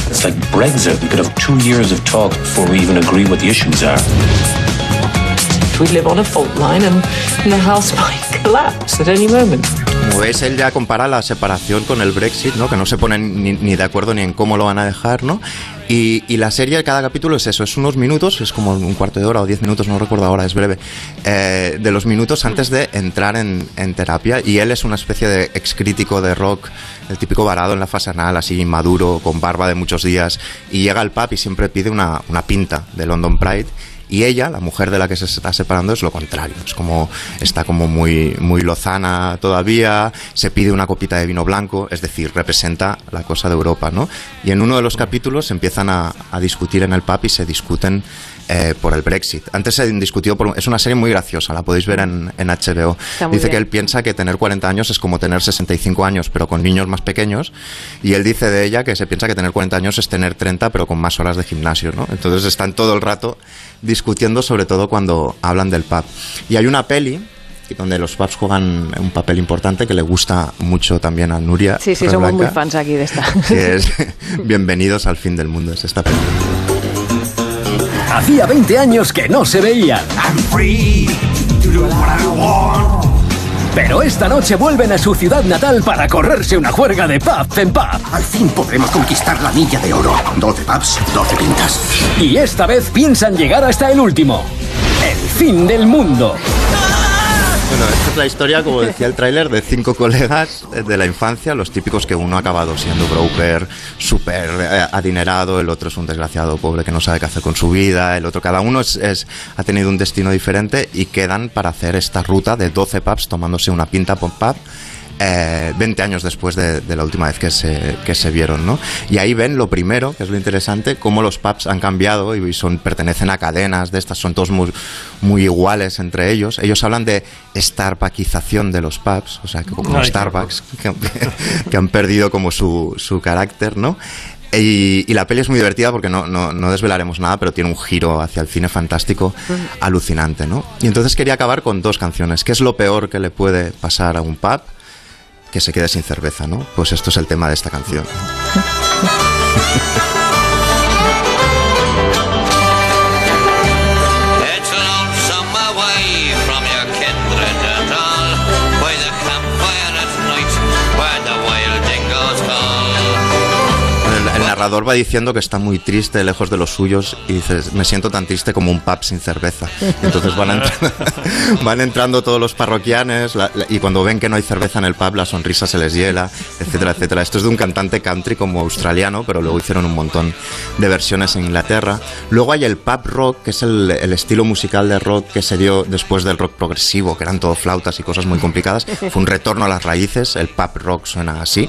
It's like Brexit. We could have two years of talk before we even agree what the issues are. We live on a fault line and the house might collapse at any moment. Como veis, él ya compara la separación con el Brexit, ¿no? Que no se ponen ni, de acuerdo ni en cómo lo van a dejar, ¿no? Y, la serie cada capítulo es eso, es unos minutos, es como un cuarto de hora o diez minutos, no recuerdo ahora, es breve, eh, de los minutos antes de entrar en, terapia. Y él es una especie de ex crítico de rock, el típico varado en la fase anal, así inmaduro, con barba de muchos días, y llega al pub y siempre pide una, una pinta de London Pride. Y ella, la mujer de la que se está separando, es lo contrario. Es como, está como muy, muy lozana todavía, se pide una copita de vino blanco, es decir, representa la cosa de Europa, ¿no? Y en uno de los capítulos empiezan a, discutir en el pub y se discuten eh, por el Brexit. Antes se discutió por... Es una serie muy graciosa, la podéis ver en, en HBO. Dice que bien. él piensa que tener 40 años es como tener 65 años, pero con niños más pequeños. Y él dice de ella que se piensa que tener 40 años es tener 30, pero con más horas de gimnasio, ¿no? Entonces están todo el rato discutiendo, sobre todo cuando hablan del pub. Y hay una peli donde los pubs juegan un papel importante que le gusta mucho también a Nuria. Sí, sí, somos muy fans aquí de esta. Que es Bienvenidos al fin del mundo, es esta peli. Hacía 20 años que no se veían. Pero esta noche vuelven a su ciudad natal para correrse una juerga de pub en pub. Al fin podremos conquistar la milla de oro. 12 pubs, 12 pintas. Y esta vez piensan llegar hasta el último. El fin del mundo. Bueno, esta es la historia, como decía el tráiler, de cinco colegas de la infancia, los típicos que uno ha acabado siendo broker, súper eh, adinerado, el otro es un desgraciado pobre que no sabe qué hacer con su vida, el otro, cada uno es, ha tenido un destino diferente y quedan para hacer esta ruta de 12 pubs tomándose una pinta por pub. Eh, 20 años después de, de la última vez que se, que se vieron, ¿no? Y ahí ven lo primero, que es lo interesante, cómo los pubs han cambiado y son, pertenecen a cadenas de estas, son todos muy, muy iguales entre ellos. Ellos hablan de starbuckización de los pubs, o sea, que como Starbucks, que, que han perdido como su, su carácter, ¿no? Y, y la peli es muy divertida porque no, no, no desvelaremos nada, pero tiene un giro hacia el cine fantástico alucinante, ¿no? Y entonces quería acabar con dos canciones. ¿Qué es lo peor que le puede pasar a un pub? Que se quede sin cerveza, ¿no? Pues esto es el tema de esta canción. narrador va diciendo que está muy triste, lejos de los suyos, y dices, me siento tan triste como un pub sin cerveza. Entonces van, entra- van entrando todos los parroquianes, la- la- y cuando ven que no hay cerveza en el pub, la sonrisa se les hiela, etcétera, etcétera. Esto es de un cantante country como australiano, pero luego hicieron un montón de versiones en Inglaterra. Luego hay el pub rock, que es el, el estilo musical de rock que se dio después del rock progresivo, que eran todo flautas y cosas muy complicadas. Fue un retorno a las raíces, el pub rock suena así.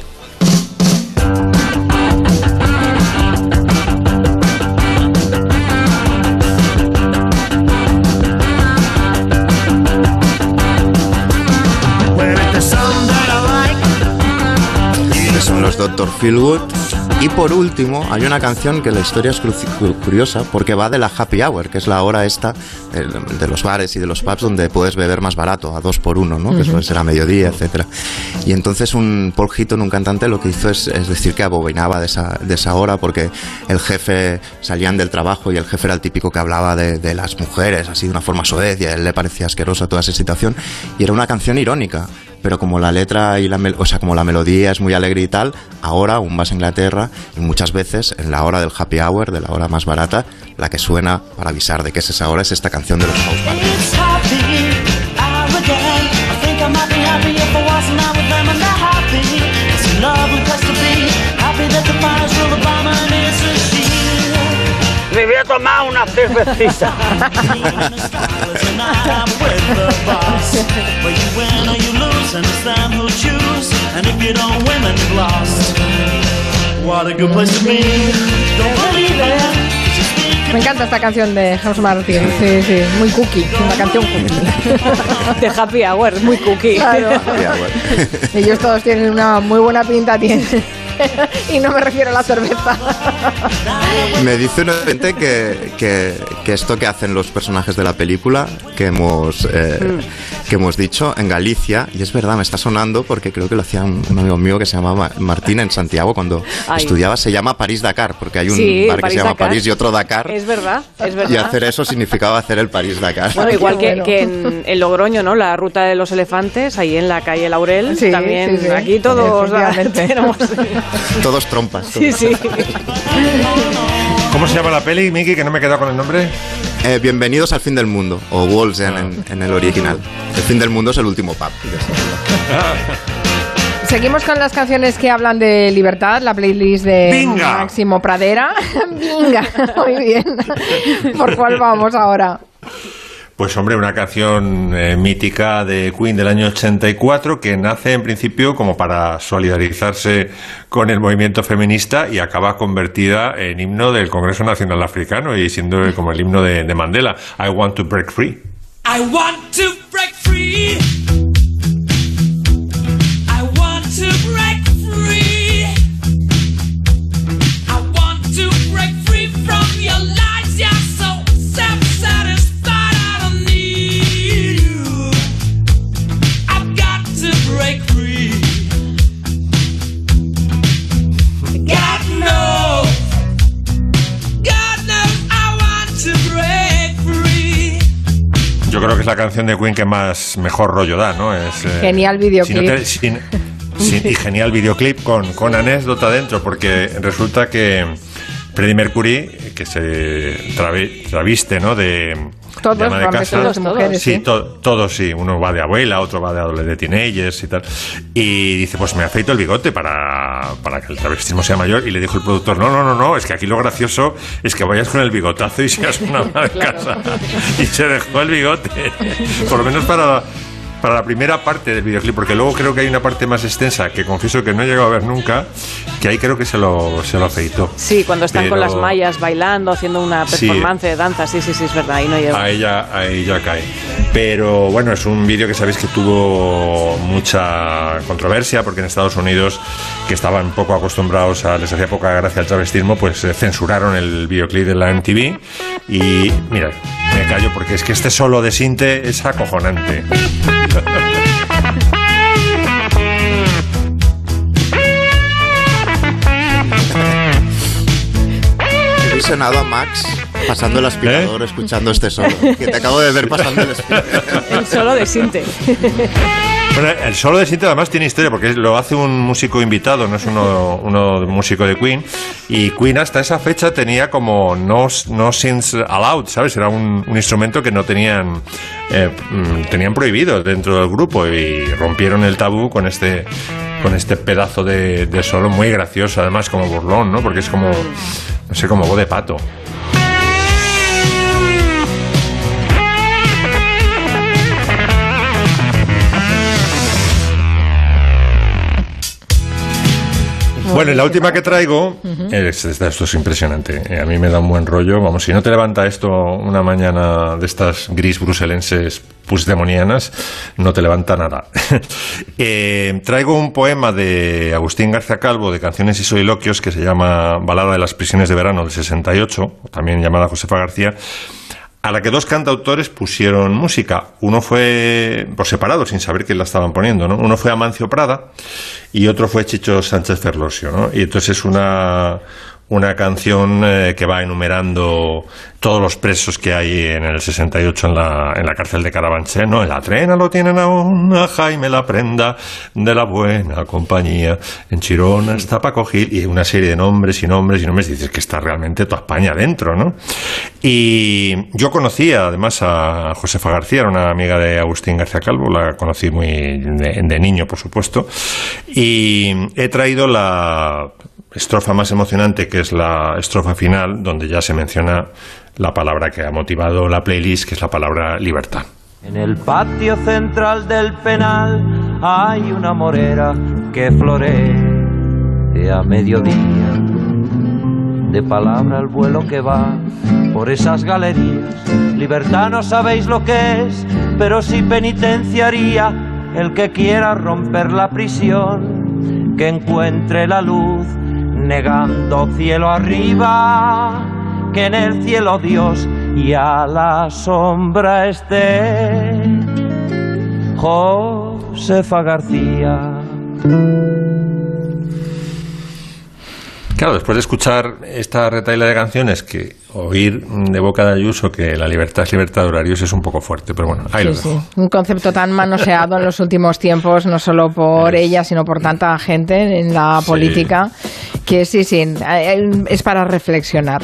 Los Dr. Feelgood. Y por último, hay una canción que la historia es curiosa porque va de la happy hour, que es la hora esta de los bares y de los pubs donde puedes beber más barato, a dos por uno, ¿no? que suele ser a mediodía, etcétera. Y entonces un Paul Hitton, un cantante, lo que hizo es, es decir que abominaba de esa, de esa hora porque el jefe salían del trabajo y el jefe era el típico que hablaba de, de las mujeres, así de una forma soez, y a él le parecía asquerosa toda esa situación. Y era una canción irónica pero como la letra y la, o sea, como la melodía es muy alegre y tal, ahora aún vas a Inglaterra y muchas veces en la hora del happy hour, de la hora más barata, la que suena para avisar de que es esa hora es esta canción de los House. Me voy a tomar una cervecita. Me encanta esta canción de House Martin. Sí, sí, muy cookie. Una canción cookie. De Happy Hour, muy cookie. Claro. Ellos todos tienen una muy buena pinta, tienen. y no me refiero a la cerveza. Me dice un oyente que, que, que esto que hacen los personajes de la película que hemos, eh, Mm. que hemos dicho en Galicia, y es verdad, me está sonando porque creo que lo hacía un, un amigo mío que se llamaba Martín en Santiago cuando Ay. estudiaba, se llama París-Dakar, porque hay un Sí, bar que se llama. París y otro Dakar, Es verdad, es verdad. y hacer eso significaba hacer el París-Dakar. Bueno, igual que, que en, en Logroño, ¿no? La ruta de los elefantes, ahí en la calle Laurel, Sí, también sí, aquí todos tenemos... Todos trompas. Sí, sí. ¿Cómo se llama la peli, Miki? Que no me he quedado con el nombre. Eh, bienvenidos al fin del mundo, o Walls en, en- en el original. El fin del mundo es el último pub. Seguimos con las canciones que hablan de libertad, la playlist de Venga. Máximo Pradera. Venga, muy bien. ¿Por cuál vamos ahora? Pues hombre, una canción eh, mítica de Queen del año 84 que nace en principio como para solidarizarse con el movimiento feminista y acaba convertida en himno del Congreso Nacional Africano y siendo como el himno de, de Mandela. I want to break free. I want to break free. Creo que es la canción de Queen que más mejor rollo da, ¿no? Es, eh, Genial videoclip. si no te- sin- sin- y genial videoclip con, con anécdota dentro, porque resulta que Freddie Mercury, que se travi- traviste, ¿no? De, Todos, de ama de casa. de mujeres, sí, sí. to- todos sí. Uno va de abuela, otro va de adolescente, de teenagers y tal. Y dice, pues me afeito el bigote para, para que el travestismo sea mayor. Y le dijo el productor, no, no, no, no, es que aquí lo gracioso es que vayas con el bigotazo y seas una ama de casa. Y se dejó el bigote. Por lo menos para... Para la primera parte del videoclip, porque luego creo que hay una parte más extensa que confieso que no he llegado a ver nunca, que ahí creo que se lo, se lo afeitó. Sí, cuando están con Pero- las mallas bailando, haciendo una Sí. performance de danza, sí, sí, sí, es verdad, ahí no lleva. Ahí ya, ahí ya cae. Pero bueno, es un vídeo que sabéis que tuvo mucha controversia porque en Estados Unidos, que estaban poco acostumbrados a, les hacía poca gracia el travestismo, pues eh, censuraron el videoclip de la MTV. Y mira, me callo porque es que este solo de Sinte es acojonante. He visionado a Max pasando el aspirador escuchando este solo. Que te acabo de ver pasando el aspirador. El solo de Sinte. Bueno, el solo de Sinte además tiene historia porque lo hace un músico invitado, no es uno, uno músico de Queen. Y Queen hasta esa fecha tenía como no, no synths allowed, ¿sabes? Era un, un instrumento que no tenían, eh, mm, tenían prohibido dentro del grupo y rompieron el tabú con este con este pedazo de, de solo muy gracioso, además como burlón, ¿no? Porque es como, no sé, como voz de pato. Bueno, y la última que traigo, es- esto es impresionante, eh, a mí me da un buen rollo, vamos, si no te levanta esto una mañana de estas gris bruselenses pusdemonianas, no te levanta nada. Eh, traigo un poema de Agustín García Calvo de Canciones y Soliloquios que se llama Balada de las prisiones de verano del 68, también llamada Josefa García, a la que dos cantautores pusieron música. Uno fue por separado, sin saber quién la estaban poniendo, ¿no? Uno fue Amancio Prada y otro fue Chicho Sánchez Ferlosio, ¿no? Y entonces es una, una canción eh, que va enumerando todos los presos que hay en el 68 en la, en la cárcel de Carabanchel, ¿no? En la trena lo tienen aún a Jaime la prenda de la buena compañía. En Chirona está Paco Gil y una serie de nombres y nombres y nombres. Dices que está realmente toda España dentro, ¿no? Y yo conocía además a Josefa García, era una amiga de Agustín García Calvo, la conocí muy de niño, por supuesto. Y he traído la estrofa más emocionante, que es la estrofa final, donde ya se menciona la palabra que ha motivado la playlist, que es la palabra libertad. En el patio central del penal hay una morera que florea a mediodía. De palabra al vuelo que va por esas galerías. Libertad no sabéis lo que es, pero sí penitenciaría el que quiera romper la prisión, que encuentre la luz negando cielo arriba, que en el cielo Dios y a la sombra esté. Josefa García. Claro, después de escuchar esta retaila de canciones, que oír de boca de Ayuso que la libertad es libertad de horarios es un poco fuerte, pero bueno, ahí lo Sí, dejo. sí. Un concepto tan manoseado en los últimos tiempos, no solo por ella, sino por tanta gente en la Sí. política, que sí, sí, eh, es para reflexionar.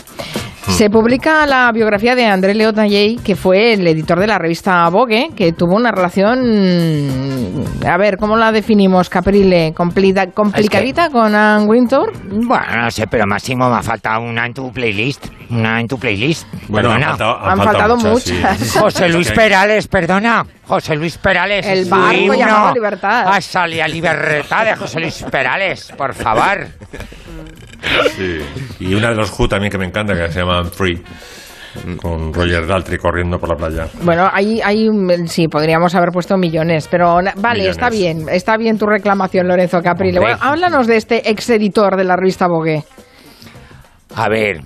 Hmm. Se publica la biografía de André Leo Talley, que fue el editor de la revista Vogue, que tuvo una relación, a ver, ¿cómo la definimos, Caprile? Complida- ¿Complicadita con Anne Wintour? Bueno, no sé, pero máximo me ha faltado una en tu playlist. Una en tu playlist. Bueno, han perdona. faltado- han Han faltado faltado muchas, muchas. sí. José Luis. Perales, perdona. José Luis Perales. El barco llamado Libertad. A salir a libertad de José Luis Perales, por favor. Sí. Y una de los Who también que me encanta, que se llama Free, con Roger Daltrey corriendo por la playa. Bueno, ahí, ahí mm, sí, podríamos haber puesto millones, pero vale, Millones. está bien, está bien tu reclamación, Lorenzo Caprile. Bueno, háblanos de este ex editor de la revista Vogue. A ver,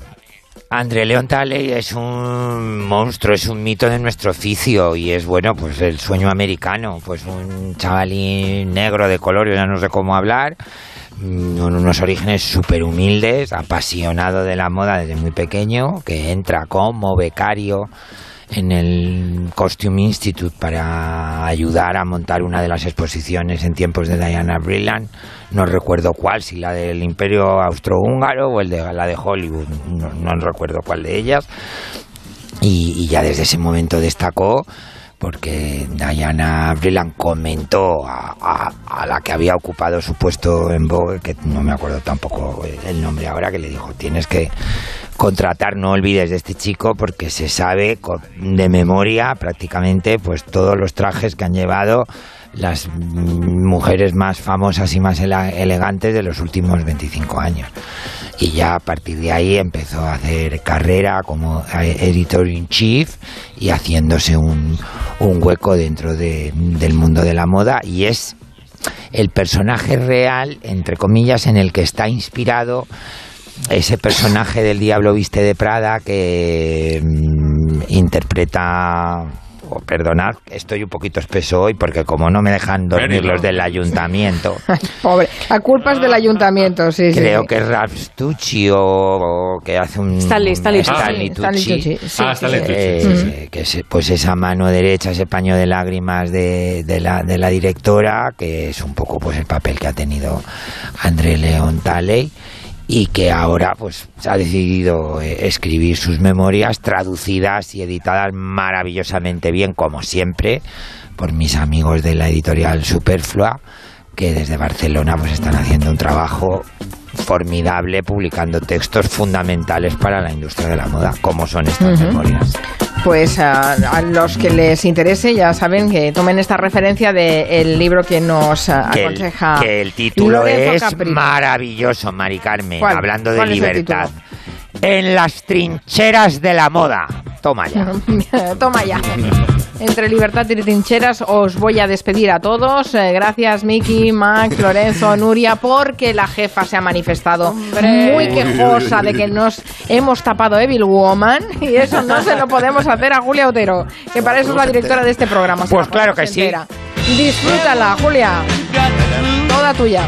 André León Talley es un monstruo, es un mito de nuestro oficio y es, bueno, pues el sueño americano. Pues un chavalín negro de color, yo ya no sé cómo hablar, con unos orígenes súper humildes, apasionado de la moda desde muy pequeño, que entra como becario en el Costume Institute para ayudar a montar una de las exposiciones en tiempos de Diana Brilland. No recuerdo cuál, si la del Imperio Austrohúngaro o el de la de Hollywood, no, no recuerdo cuál de ellas. Y, y ya desde ese momento destacó porque Diana Brilland comentó a, a- la que había ocupado su puesto en Vogue, que no me acuerdo tampoco el nombre ahora, que le dijo, tienes que contratar, no olvides de este chico, porque se sabe de memoria prácticamente pues todos los trajes que han llevado las mujeres más famosas y más ele- elegantes de los últimos 25 años. Y ya a partir de ahí empezó a hacer carrera como eh, editor in chief y haciéndose un, un hueco dentro de- del mundo de la moda y es el personaje real, entre comillas, en el que está inspirado ese personaje del Diablo Viste de Prada que mm, interpreta. Oh, perdonad, estoy un poquito espeso hoy porque como no me dejan dormir los del ayuntamiento, Pobre, la culpa es del ayuntamiento, sí, sí. creo que es Ralph Stucci o, o que hace un Stanley, Stanley Tucci. Stanley Stanley Tucci. Tucci, sí, Ah, sí, Stanley sí. Tucci, Eh, sí, sí. que es pues esa mano derecha, ese paño de lágrimas de, de la, de la directora, que es un poco pues el papel que ha tenido André León Talley y que ahora pues ha decidido eh, escribir sus memorias traducidas y editadas maravillosamente bien como siempre por mis amigos de la editorial Superflua que desde Barcelona pues están haciendo un trabajo formidable publicando textos fundamentales para la industria de la moda como son estas memorias Pues a, a los que les interese ya saben que tomen esta referencia del libro que nos que el, aconseja que el título Lorenzo es maravilloso, Mari Carmen, ¿Cuál? hablando de ¿Cuál es el libertad. En las trincheras de la moda. Toma ya. Toma ya. Entre libertad y trincheras os voy a despedir a todos. Eh, gracias Miki, Max, Lorenzo, Nuria, porque la jefa se ha manifestado muy quejosa de que nos hemos tapado Evil Woman y eso no se lo podemos hacer a Julia Otero, que para eso es la directora de este programa. Pues la claro que sí. entera. Disfrútala, Julia. Toda tuya.